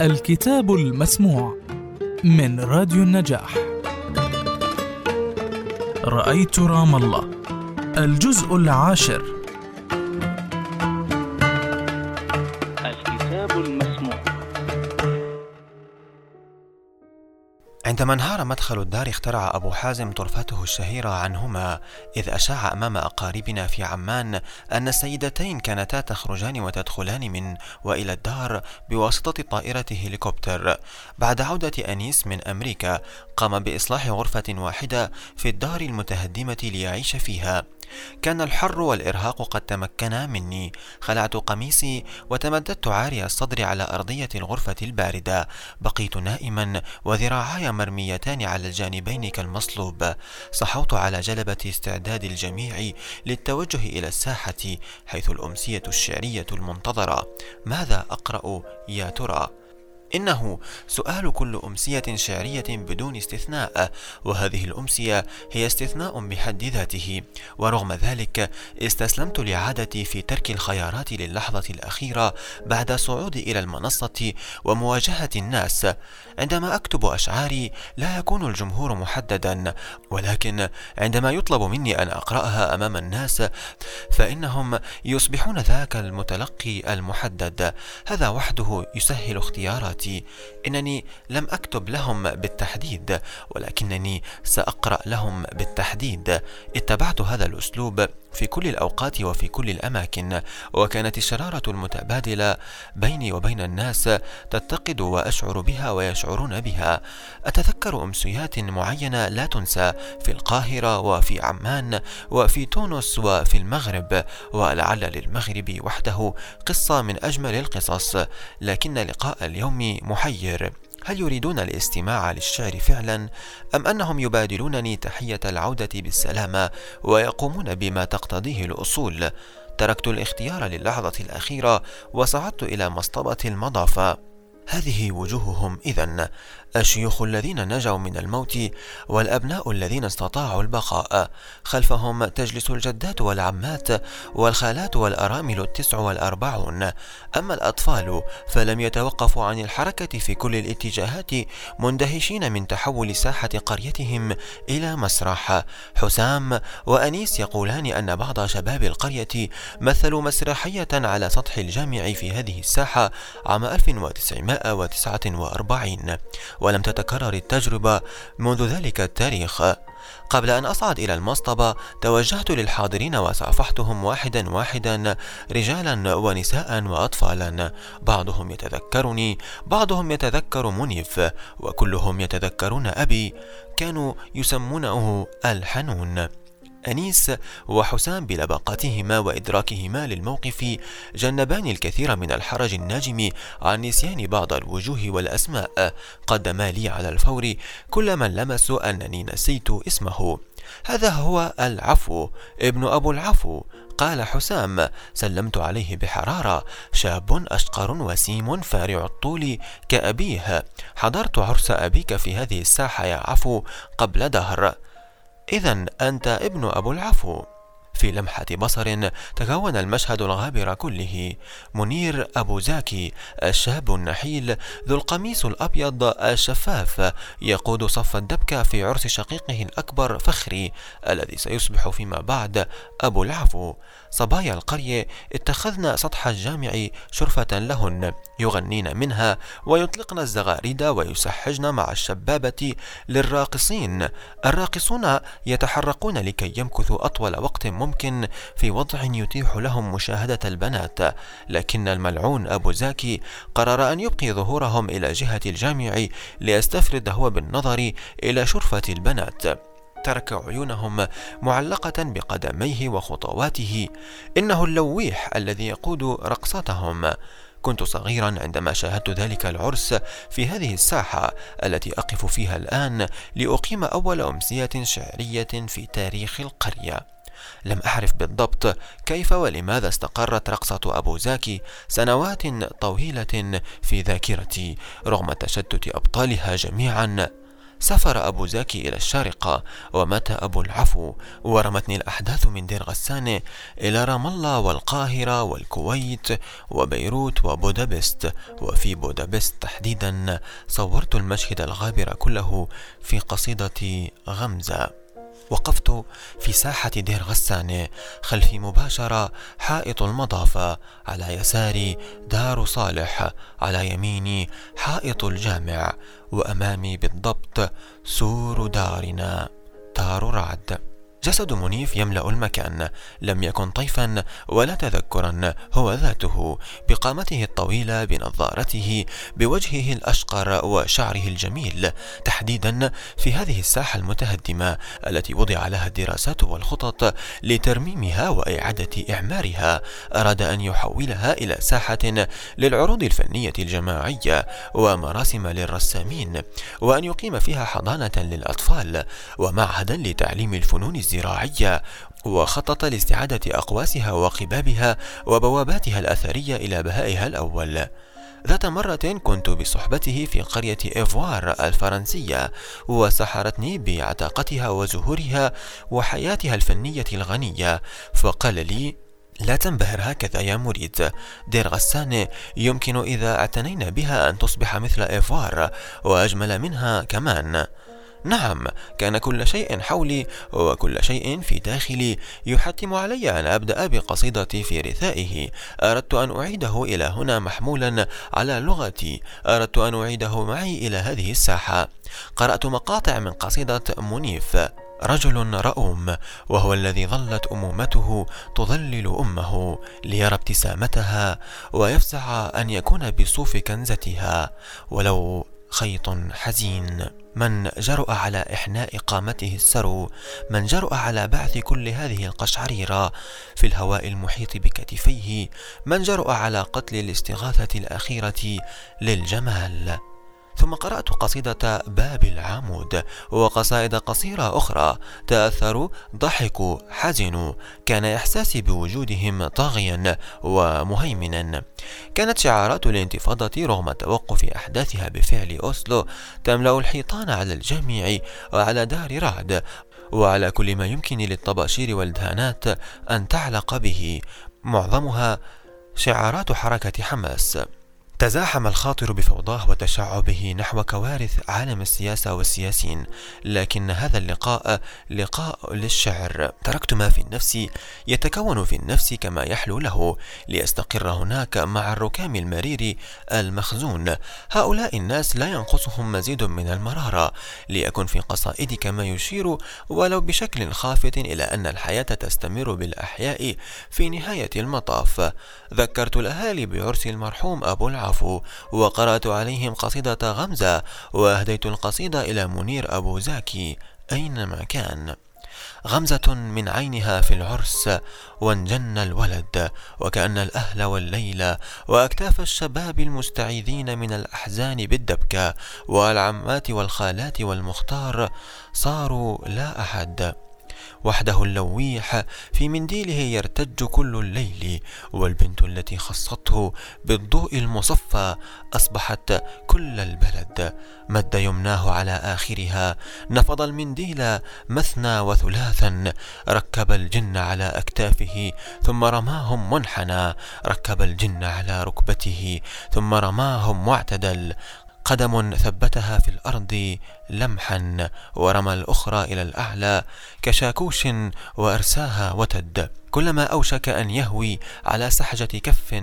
الكتاب المسموع من راديو النجاح. رأيت رام الله الجزء العاشر. عندما انهار مدخل الدار اخترع أبو حازم طرفته الشهيرة عنهما إذ أشاع أمام أقاربنا في عمان أن السيدتين كانتا تخرجان وتدخلان من وإلى الدار بواسطة طائرة هليكوبتر. بعد عودة أنيس من أمريكا قام بإصلاح غرفة واحدة في الدار المتهدمة ليعيش فيها. كان الحر والإرهاق قد تمكنا مني. خلعت قميصي وتمددت عاري الصدر على أرضية الغرفة الباردة. بقيت نائما وذراعاي مرميتان على الجانبين كالمصلوب. صحوت على جلبة استعداد الجميع للتوجه إلى الساحة حيث الأمسية الشعرية المنتظرة. ماذا أقرأ يا ترى؟ إنه سؤال كل أمسية شعرية بدون استثناء وهذه الأمسية هي استثناء بحد ذاته. ورغم ذلك استسلمت لعادتي في ترك الخيارات للحظة الأخيرة بعد صعودي إلى المنصة ومواجهة الناس. عندما أكتب أشعاري لا يكون الجمهور محددا ولكن عندما يطلب مني أن أقرأها أمام الناس فإنهم يصبحون ذاك المتلقي المحدد. هذا وحده يسهل اختياراتي. حياتي إنني لم أكتب لهم بالتحديد ولكنني سأقرأ لهم بالتحديد. اتبعت هذا الأسلوب في كل الأوقات وفي كل الأماكن وكانت الشرارة المتبادلة بيني وبين الناس تتقد وأشعر بها ويشعرون بها. أتذكر أمسيات معينة لا تنسى في القاهرة وفي عمان وفي تونس وفي المغرب ولعل للمغرب وحده قصة من أجمل القصص. لكن لقاء اليوم محير. هل يريدون الاستماع للشعر فعلا أم أنهم يبادلونني تحية العودة بالسلامه ويقومون بما تقتضيه الأصول؟ تركت الاختيار للحظة الأخيرة وصعدت إلى مصطبة المضافه هذه وجوههم اذا الشيوخ الذين نجوا من الموت والأبناء الذين استطاعوا البقاء. خلفهم تجلس الجدات والعمات والخالات والأرامل التسع والأربعون. أما الأطفال فلم يتوقفوا عن الحركة في كل الاتجاهات مندهشين من تحول ساحة قريتهم إلى مسرح. حسام وأنيس يقولان أن بعض شباب القرية مثلوا مسرحية على سطح الجامع في هذه الساحة عام 1949 ولم تتكرر التجربة منذ ذلك التاريخ. قبل أن أصعد إلى المصطبة توجهت للحاضرين وصافحتهم واحدا واحدا رجالا ونساء وأطفالا. بعضهم يتذكرني بعضهم يتذكر منيف وكلهم يتذكرون أبي كانوا يسمونه الحنون. أنيس وحسام بلباقتهما وإدراكهما للموقف جنبان الكثير من الحرج الناجم عن نسيان بعض الوجوه والأسماء. قدما لي على الفور كل من لمسوا أنني نسيت اسمه. هذا هو العفو ابن أبو العفو قال حسام. سلمت عليه بحرارة شاب أشقر وسيم فارع الطول كأبيه. حضرت عرس أبيك في هذه الساحة يا عفو قبل دهر. إذا أنت ابن أبو العفو. في لمحة بصر تكون المشهد الغابر كله. منير أبو زاكي الشاب النحيل ذو القميص الأبيض الشفاف يقود صف الدبكة في عرس شقيقه الأكبر فخري الذي سيصبح فيما بعد أبو العفو. صبايا القرية اتخذن سطح الجامع شرفة لهن يغنين منها ويطلقن الزغاريد ويسحجن مع الشبابة للراقصين. الراقصون يتحرقون لكي يمكثوا أطول وقت ممكن في وضع يتيح لهم مشاهدة البنات. لكن الملعون أبو زاكي قرر أن يبقي ظهورهم إلى جهة الجامع ليستفرد هو بالنظر إلى شرفة البنات. ترك عيونهم معلقة بقدميه وخطواته. إنه اللويح الذي يقود رقصتهم. كنت صغيرا عندما شاهدت ذلك العرس في هذه الساحة التي أقف فيها الآن لأقيم أول أمسية شعرية في تاريخ القرية. لم أعرف بالضبط كيف ولماذا استقرت رقصة أبو زاكي سنوات طويلة في ذاكرتي رغم تشتت أبطالها جميعا. سافر أبو زاكي إلى الشارقة ومات أبو العفو ورمتني الأحداث من دير غسان إلى رام الله والقاهرة والكويت وبيروت وبودابست. وفي بودابست تحديدا صورت المشهد الغابر كله في قصيدة غمزة. وقفت في ساحة دير غسان خلفي مباشرة حائط المضافة على يساري دار صالح على يميني حائط الجامع وأمامي بالضبط سور دارنا دار رعد. جسد منيف يملأ المكان. لم يكن طيفا ولا تذكرا هو ذاته بقامته الطويلة بنظارته بوجهه الأشقر وشعره الجميل. تحديدا في هذه الساحة المتهدمة التي وضع لها الدراسات والخطط لترميمها وإعادة إعمارها أراد أن يحولها إلى ساحة للعروض الفنية الجماعية ومراسم للرسامين وأن يقيم فيها حضانة للأطفال ومعهدا لتعليم الفنون الزراعية وخطط لاستعادة أقواسها وقبابها وبواباتها الأثرية إلى بهائها الأول. ذات مرة كنت بصحبته في قرية إيفوار الفرنسية وسحرتني بعتاقتها وزهورها وحياتها الفنية الغنية فقال لي لا تنبهر هكذا يا مريد. دير غسان يمكن إذا اعتنينا بها أن تصبح مثل إيفوار وأجمل منها كمان. نعم كان كل شيء حولي وكل شيء في داخلي يحتم علي أن أبدأ بقصيدتي في رثائه. أردت أن أعيده إلى هنا محمولا على لغتي. أردت أن أعيده معي إلى هذه الساحة. قرأت مقاطع من قصيدة منيف رجل رؤوم وهو الذي ظلت أمومته تظلل أمه ليرى ابتسامتها ويفزع أن يكون بصوف كنزتها. ولو خيط حزين. من جرؤ على إحناء قامته السرو من جرؤ على بعث كل هذه القشعريرة في الهواء المحيط بكتفيه من جرؤ على قتل الاستغاثة الأخيرة للجمال. ثم قرأت قصيدة باب العمود وقصائد قصيرة أخرى تأثروا ضحكوا حزنوا. كان إحساسي بوجودهم طاغيا ومهيمنا. كانت شعارات الانتفاضة رغم توقف أحداثها بفعل أوسلو تملأ الحيطان على الجميع وعلى دار رعد وعلى كل ما يمكن للطباشير والدهانات أن تعلق به. معظمها شعارات حركة حماس. تزاحم الخاطر بفوضاه وتشعبه نحو كوارث عالم السياسة والسياسيين لكن هذا اللقاء لقاء للشعر. تركت ما في النفس يتكون في النفس كما يحلو له ليستقر هناك مع الركام المرير المخزون. هؤلاء الناس لا ينقصهم مزيد من المرارة ليكن في قصائدك ما يشير ولو بشكل خافت إلى أن الحياة تستمر بالأحياء في نهاية المطاف. ذكرت الأهالي بعرس المرحوم أبو العاص. عفو وقرأت عليهم قصيدة غمزة وأهديت القصيدة إلى منير أبو زاكي أينما كان. غمزة من عينها في العرس وانجن الولد وكأن الأهل والليل وأكتاف الشباب المستعيذين من الأحزان بالدبكة والعمات والخالات والمختار صاروا لا أحد. وحده اللويح في منديله يرتج كل الليل والبنت التي خصته بالضوء المصفى أصبحت كل البلد. مد يمناه على آخرها نفض المنديل مثنى وثلاثا ركب الجن على أكتافه ثم رماهم منحنى ركب الجن على ركبته ثم رماهم واعتدل قدم ثبتها في الأرض لمحا ورمى الأخرى إلى الأعلى كشاكوش وإرساها وتد. كلما أوشك أن يهوي على سحجة كف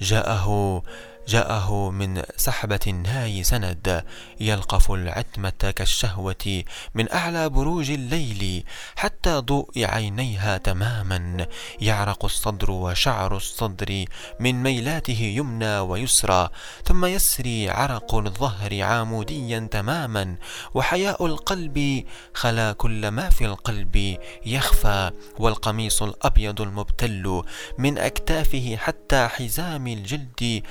جاءه جاءه من سحبة الناي سند يلقف العتمة كالشهوة من أعلى بروج الليل حتى ضوء عينيها تماما يعرق الصدر وشعر الصدر من ميلاته يمنى ويسرى ثم يسري عرق الظهر عاموديا تماما وحياء القلب خلا كل ما في القلب يخفى والقميص الأبيض المبتل من أكتافه حتى حزام الجلد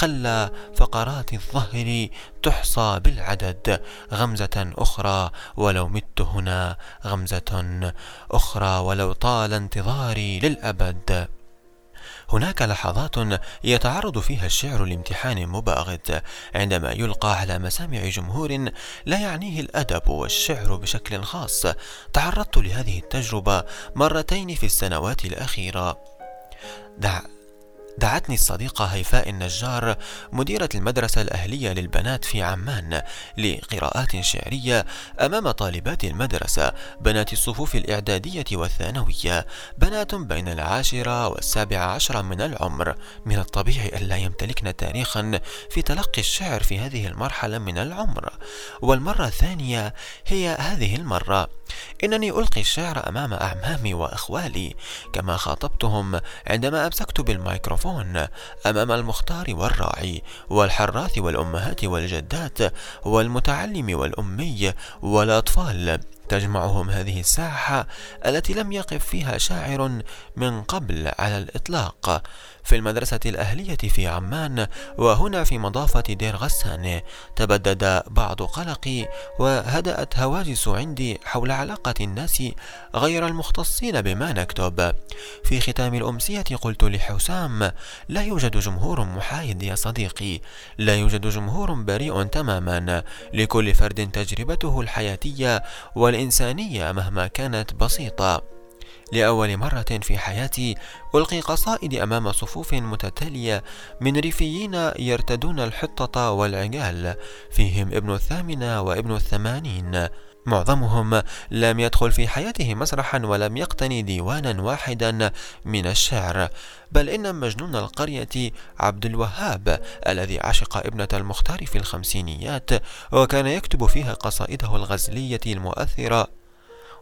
خلى فقرات الظهر تحصى بالعدد غمزة أخرى ولو مت هنا غمزة أخرى ولو طال انتظاري للأبد. هناك لحظات يتعرض فيها الشعر لامتحان مباغت عندما يلقى على مسامع جمهور لا يعنيه الأدب والشعر بشكل خاص. تعرضت لهذه التجربة مرتين في السنوات الأخيرة. دع دعتني الصديقة هيفاء النجار مديرة المدرسة الأهلية للبنات في عمان لقراءات شعرية أمام طالبات المدرسة بنات الصفوف الإعدادية والثانوية بنات بين العاشرة والسابعة عشر من العمر. من الطبيعي ألا يمتلكن تاريخا في تلقي الشعر في هذه المرحلة من العمر. والمرة الثانية هي هذه المرة. إنني ألقي الشعر أمام أعمامي وأخوالي كما خاطبتهم عندما أمسكت بالميكروفون أمام المختار والراعي والحراث والأمهات والجدات والمتعلم والأمي والأطفال. تجمعهم هذه الساحة التي لم يقف فيها شاعر من قبل على الإطلاق في المدرسة الأهلية في عمان وهنا في مضافة دير غسان تبدد بعض قلقي وهدأت هواجس عندي حول علاقة الناس غير المختصين بما نكتب. في ختام الأمسية قلت لحسام لا يوجد جمهور محايد يا صديقي لا يوجد جمهور بريء تماما لكل فرد تجربته الحياتية والإنسانية مهما كانت بسيطة. لأول مرة في حياتي ألقي قصائد أمام صفوف متتالية من ريفيين يرتدون الحطة والعجال فيهم ابن الثامنة وابن الثمانين. معظمهم لم يدخل في حياته مسرحا ولم يقتني ديوانا واحدا من الشعر. بل إن مجنون القرية عبد الوهاب الذي عشق ابنة المختار في الخمسينيات وكان يكتب فيها قصائده الغزلية المؤثرة.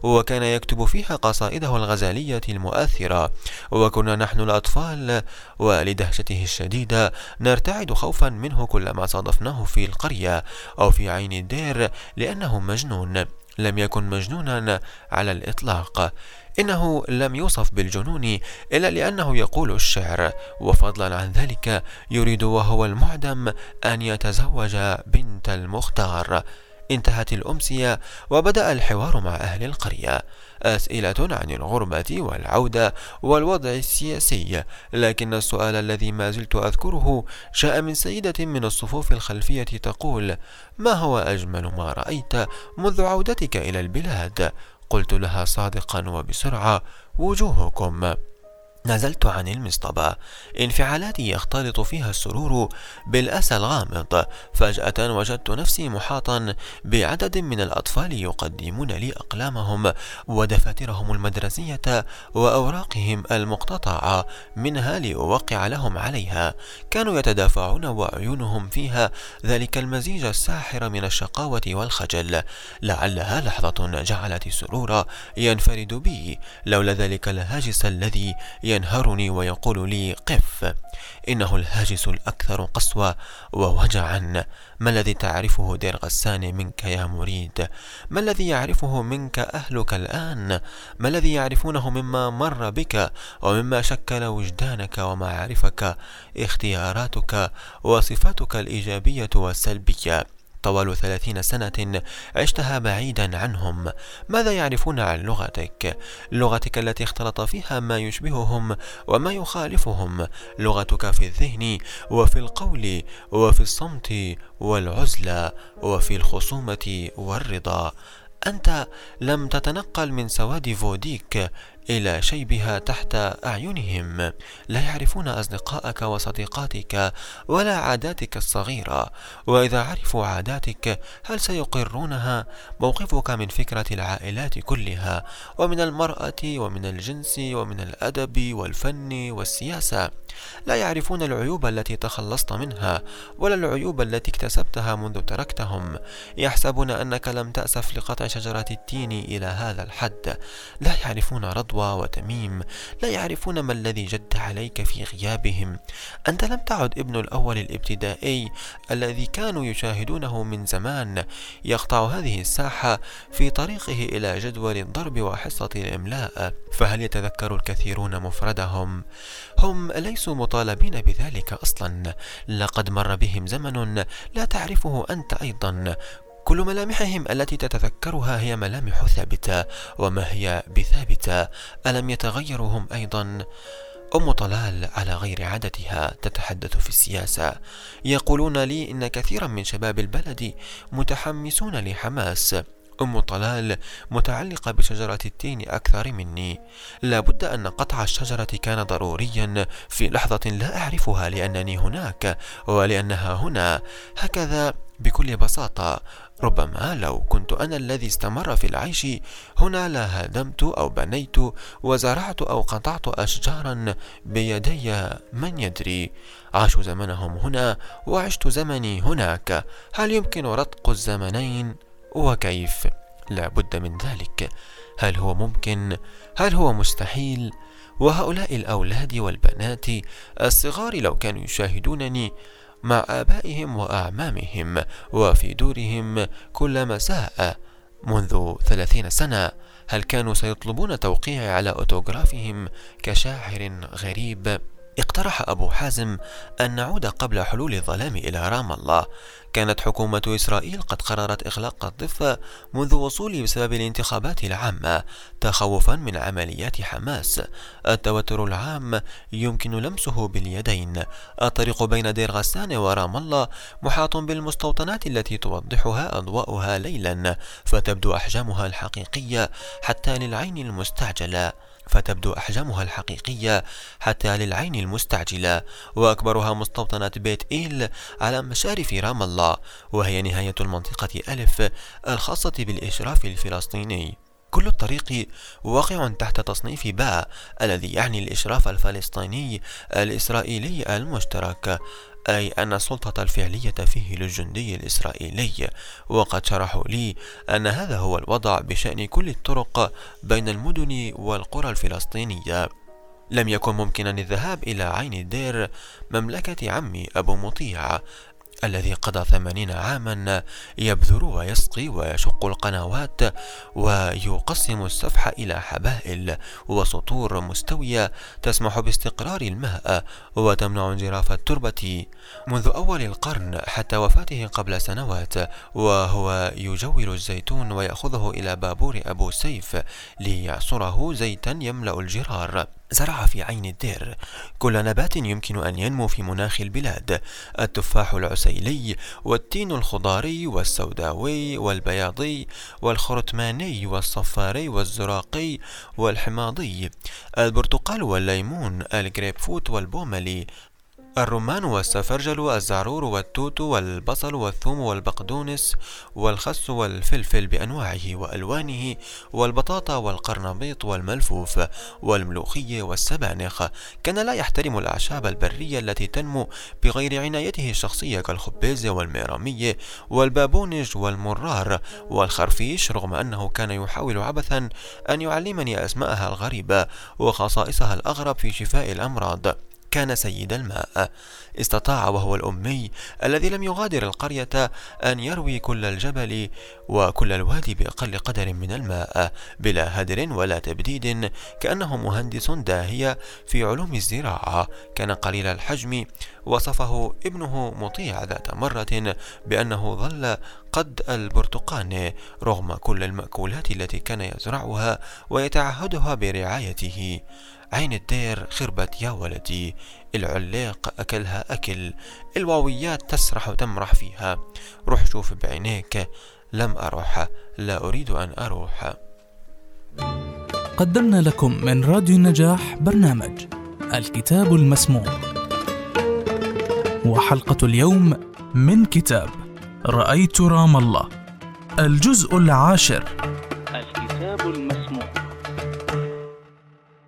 وكان يكتب فيها قصائده الغزالية المؤثرة. وكنا نحن الأطفال ولدهشته الشديدة نرتعد خوفا منه كلما صادفناه في القرية أو في عين الدير لأنه مجنون. لم يكن مجنونا على الإطلاق. إنه لم يوصف بالجنون إلا لأنه يقول الشعر. وفضلا عن ذلك يريد وهو المعدم أن يتزوج بنت المختار. انتهت الأمسية وبدأ الحوار مع أهل القرية. أسئلة عن الغربة والعودة والوضع السياسي. لكن السؤال الذي ما زلت أذكره جاء من سيدة من الصفوف الخلفية تقول ما هو أجمل ما رأيت منذ عودتك إلى البلاد؟ قلت لها صادقا وبسرعة وجوهكم. نزلت عن المصطبة. انفعالاتي يختلط فيها السرور بالأسى الغامض. فجأة وجدت نفسي محاطا بعدد من الأطفال يقدمون لي أقلامهم ودفاترهم المدرسية وأوراقهم المقتطعة. منها لأوقع لهم عليها. كانوا يتدافعون وعيونهم فيها. ذلك المزيج الساحر من الشقاوة والخجل. لعلها لحظة جعلت السرور ينفرد بي. لولا ذلك الهاجس الذي ينهرني ويقول لي قف إنه الهاجس الأكثر قسوة ووجعا. ما الذي تعرفه دير غسان منك يا مريد؟ ما الذي يعرفه منك أهلك الآن؟ ما الذي يعرفونه مما مر بك ومما شكل وجدانك ومعارفك؟ اختياراتك وصفاتك الإيجابية والسلبية. طوال ثلاثين سنة عشتها بعيدا عنهم. ماذا يعرفون عن لغتك؟ لغتك التي اختلط فيها ما يشبههم وما يخالفهم. لغتك في الذهن وفي القول وفي الصمت والعزلة وفي الخصومة والرضا. أنت لم تتنقل من سواد فوديك. إلى شيبها تحت أعينهم. لا يعرفون أصدقائك وصديقاتك ولا عاداتك الصغيرة. وإذا عرفوا عاداتك هل سيقرونها؟ موقفك من فكرة العائلات كلها ومن المرأة ومن الجنس ومن الأدب والفن والسياسة. لا يعرفون العيوب التي تخلصت منها ولا العيوب التي اكتسبتها منذ تركتهم. يحسبون أنك لم تأسف لقطع شجرة التين إلى هذا الحد. لا يعرفون رضوى وتميم لا يعرفون ما الذي جد عليك في غيابهم. أنت لم تعد ابن الأول الابتدائي الذي كانوا يشاهدونه من زمان. يقطع هذه الساحة في طريقه إلى جدول الضرب وحصة الإملاء فهل يتذكر الكثيرون مفردهم؟ هم ليسوا مطالبين بذلك أصلا. لقد مر بهم زمن لا تعرفه أنت أيضا. كل ملامحهم التي تتذكرها هي ملامح ثابتة وما هي بثابتة؟ ألم يتغيروا هم أيضا؟ أم طلال على غير عادتها تتحدث في السياسة. يقولون لي إن كثيرا من شباب البلد متحمسون لحماس. أم طلال متعلقة بشجرة التين أكثر مني. لابد أن قطع الشجرة كان ضروريا في لحظة لا أعرفها لأنني هناك ولأنها هنا. هكذا بكل بساطة. ربما لو كنت أنا الذي استمر في العيش هنا لهدمت أو بنيت وزرعت أو قطعت أشجارا بيدي من يدري. عاشوا زمنهم هنا وعشت زمني هناك. هل يمكن رتق الزمنين؟ وكيف؟ لا بد من ذلك. هل هو ممكن؟ هل هو مستحيل؟ وهؤلاء الأولاد والبنات الصغار لو كانوا يشاهدونني مع آبائهم وأعمامهم وفي دورهم كل مساء منذ ثلاثين سنة. هل كانوا سيطلبون توقيعي على أوتوغرافهم كشاعر غريب؟ اقترح أبو حازم أن نعود قبل حلول الظلام إلى رام الله. كانت حكومة إسرائيل قد قررت إغلاق الضفة منذ وصوله بسبب الانتخابات العامة تخوفا من عمليات حماس. التوتر العام يمكن لمسه باليدين. الطريق بين دير غسان ورام الله محاط بالمستوطنات التي توضحها أضواءها ليلا فتبدو أحجامها الحقيقية حتى للعين المستعجلة. فتبدو أحجامها الحقيقية حتى للعين المستعجلة وأكبرها مستوطنة بيت إيل على مشارف رام الله وهي نهاية المنطقة ألف الخاصة بالإشراف الفلسطيني. كل الطريق واقع تحت تصنيف باء الذي يعني الإشراف الفلسطيني الإسرائيلي المشترك. أي أن السلطة الفعلية فيه للجندي الإسرائيلي. وقد شرحوا لي أن هذا هو الوضع بشأن كل الطرق بين المدن والقرى الفلسطينية. لم يكن ممكنا الذهاب إلى عين الدير مملكة عمي أبو مطيع الذي قضى ثمانين عاما يبذر ويسقي ويشق القنوات ويقسم السفح إلى حبائل وسطور مستوية تسمح باستقرار الماء وتمنع انجراف التربة. منذ أول القرن حتى وفاته قبل سنوات وهو يجول الزيتون ويأخذه إلى بابور أبو سيف ليعصره زيتا يملأ الجرار. زرع في عين الدير. كل نبات يمكن أن ينمو في مناخ البلاد. التفاح العسيلي والتين الخضاري والسوداوي والبياضي والخرتماني والصفاري والزراقي والحماضي البرتقال والليمون الجريب فوت والبوملي الرمان والسفرجل الزعرور والتوت والبصل والثوم والبقدونس والخس والفلفل بأنواعه وألوانه والبطاطا والقرنبيط والملفوف والملوخية والسبانخ. كان لا يحترم الأعشاب البرية التي تنمو بغير عنايته الشخصية كالخبيز والميرامية والبابونج والمرار والخرفيش رغم أنه كان يحاول عبثا أن يعلمني أسماءها الغريبة وخصائصها الأغرب في شفاء الأمراض. كان سيد الماء. استطاع وهو الأمي الذي لم يغادر القرية أن يروي كل الجبل وكل الوادي بأقل قدر من الماء بلا هدر ولا تبديد كأنه مهندس داهية في علوم الزراعة. كان قليل الحجم وصفه ابنه مطيع ذات مرة بأنه ظل قد البرتقان رغم كل المأكولات التي كان يزرعها ويتعهدها برعايته. عين الدير خربت يا ولدي. العليق أكلها أكل. الواويات تسرح وتمرح فيها. روح شوف بعينيك. لم أروح. لا أريد أن أروح. قدمنا لكم من راديو النجاح برنامج الكتاب المسموع. وحلقة اليوم من كتاب رأيت رام الله. الجزء العاشر. الكتاب المسموع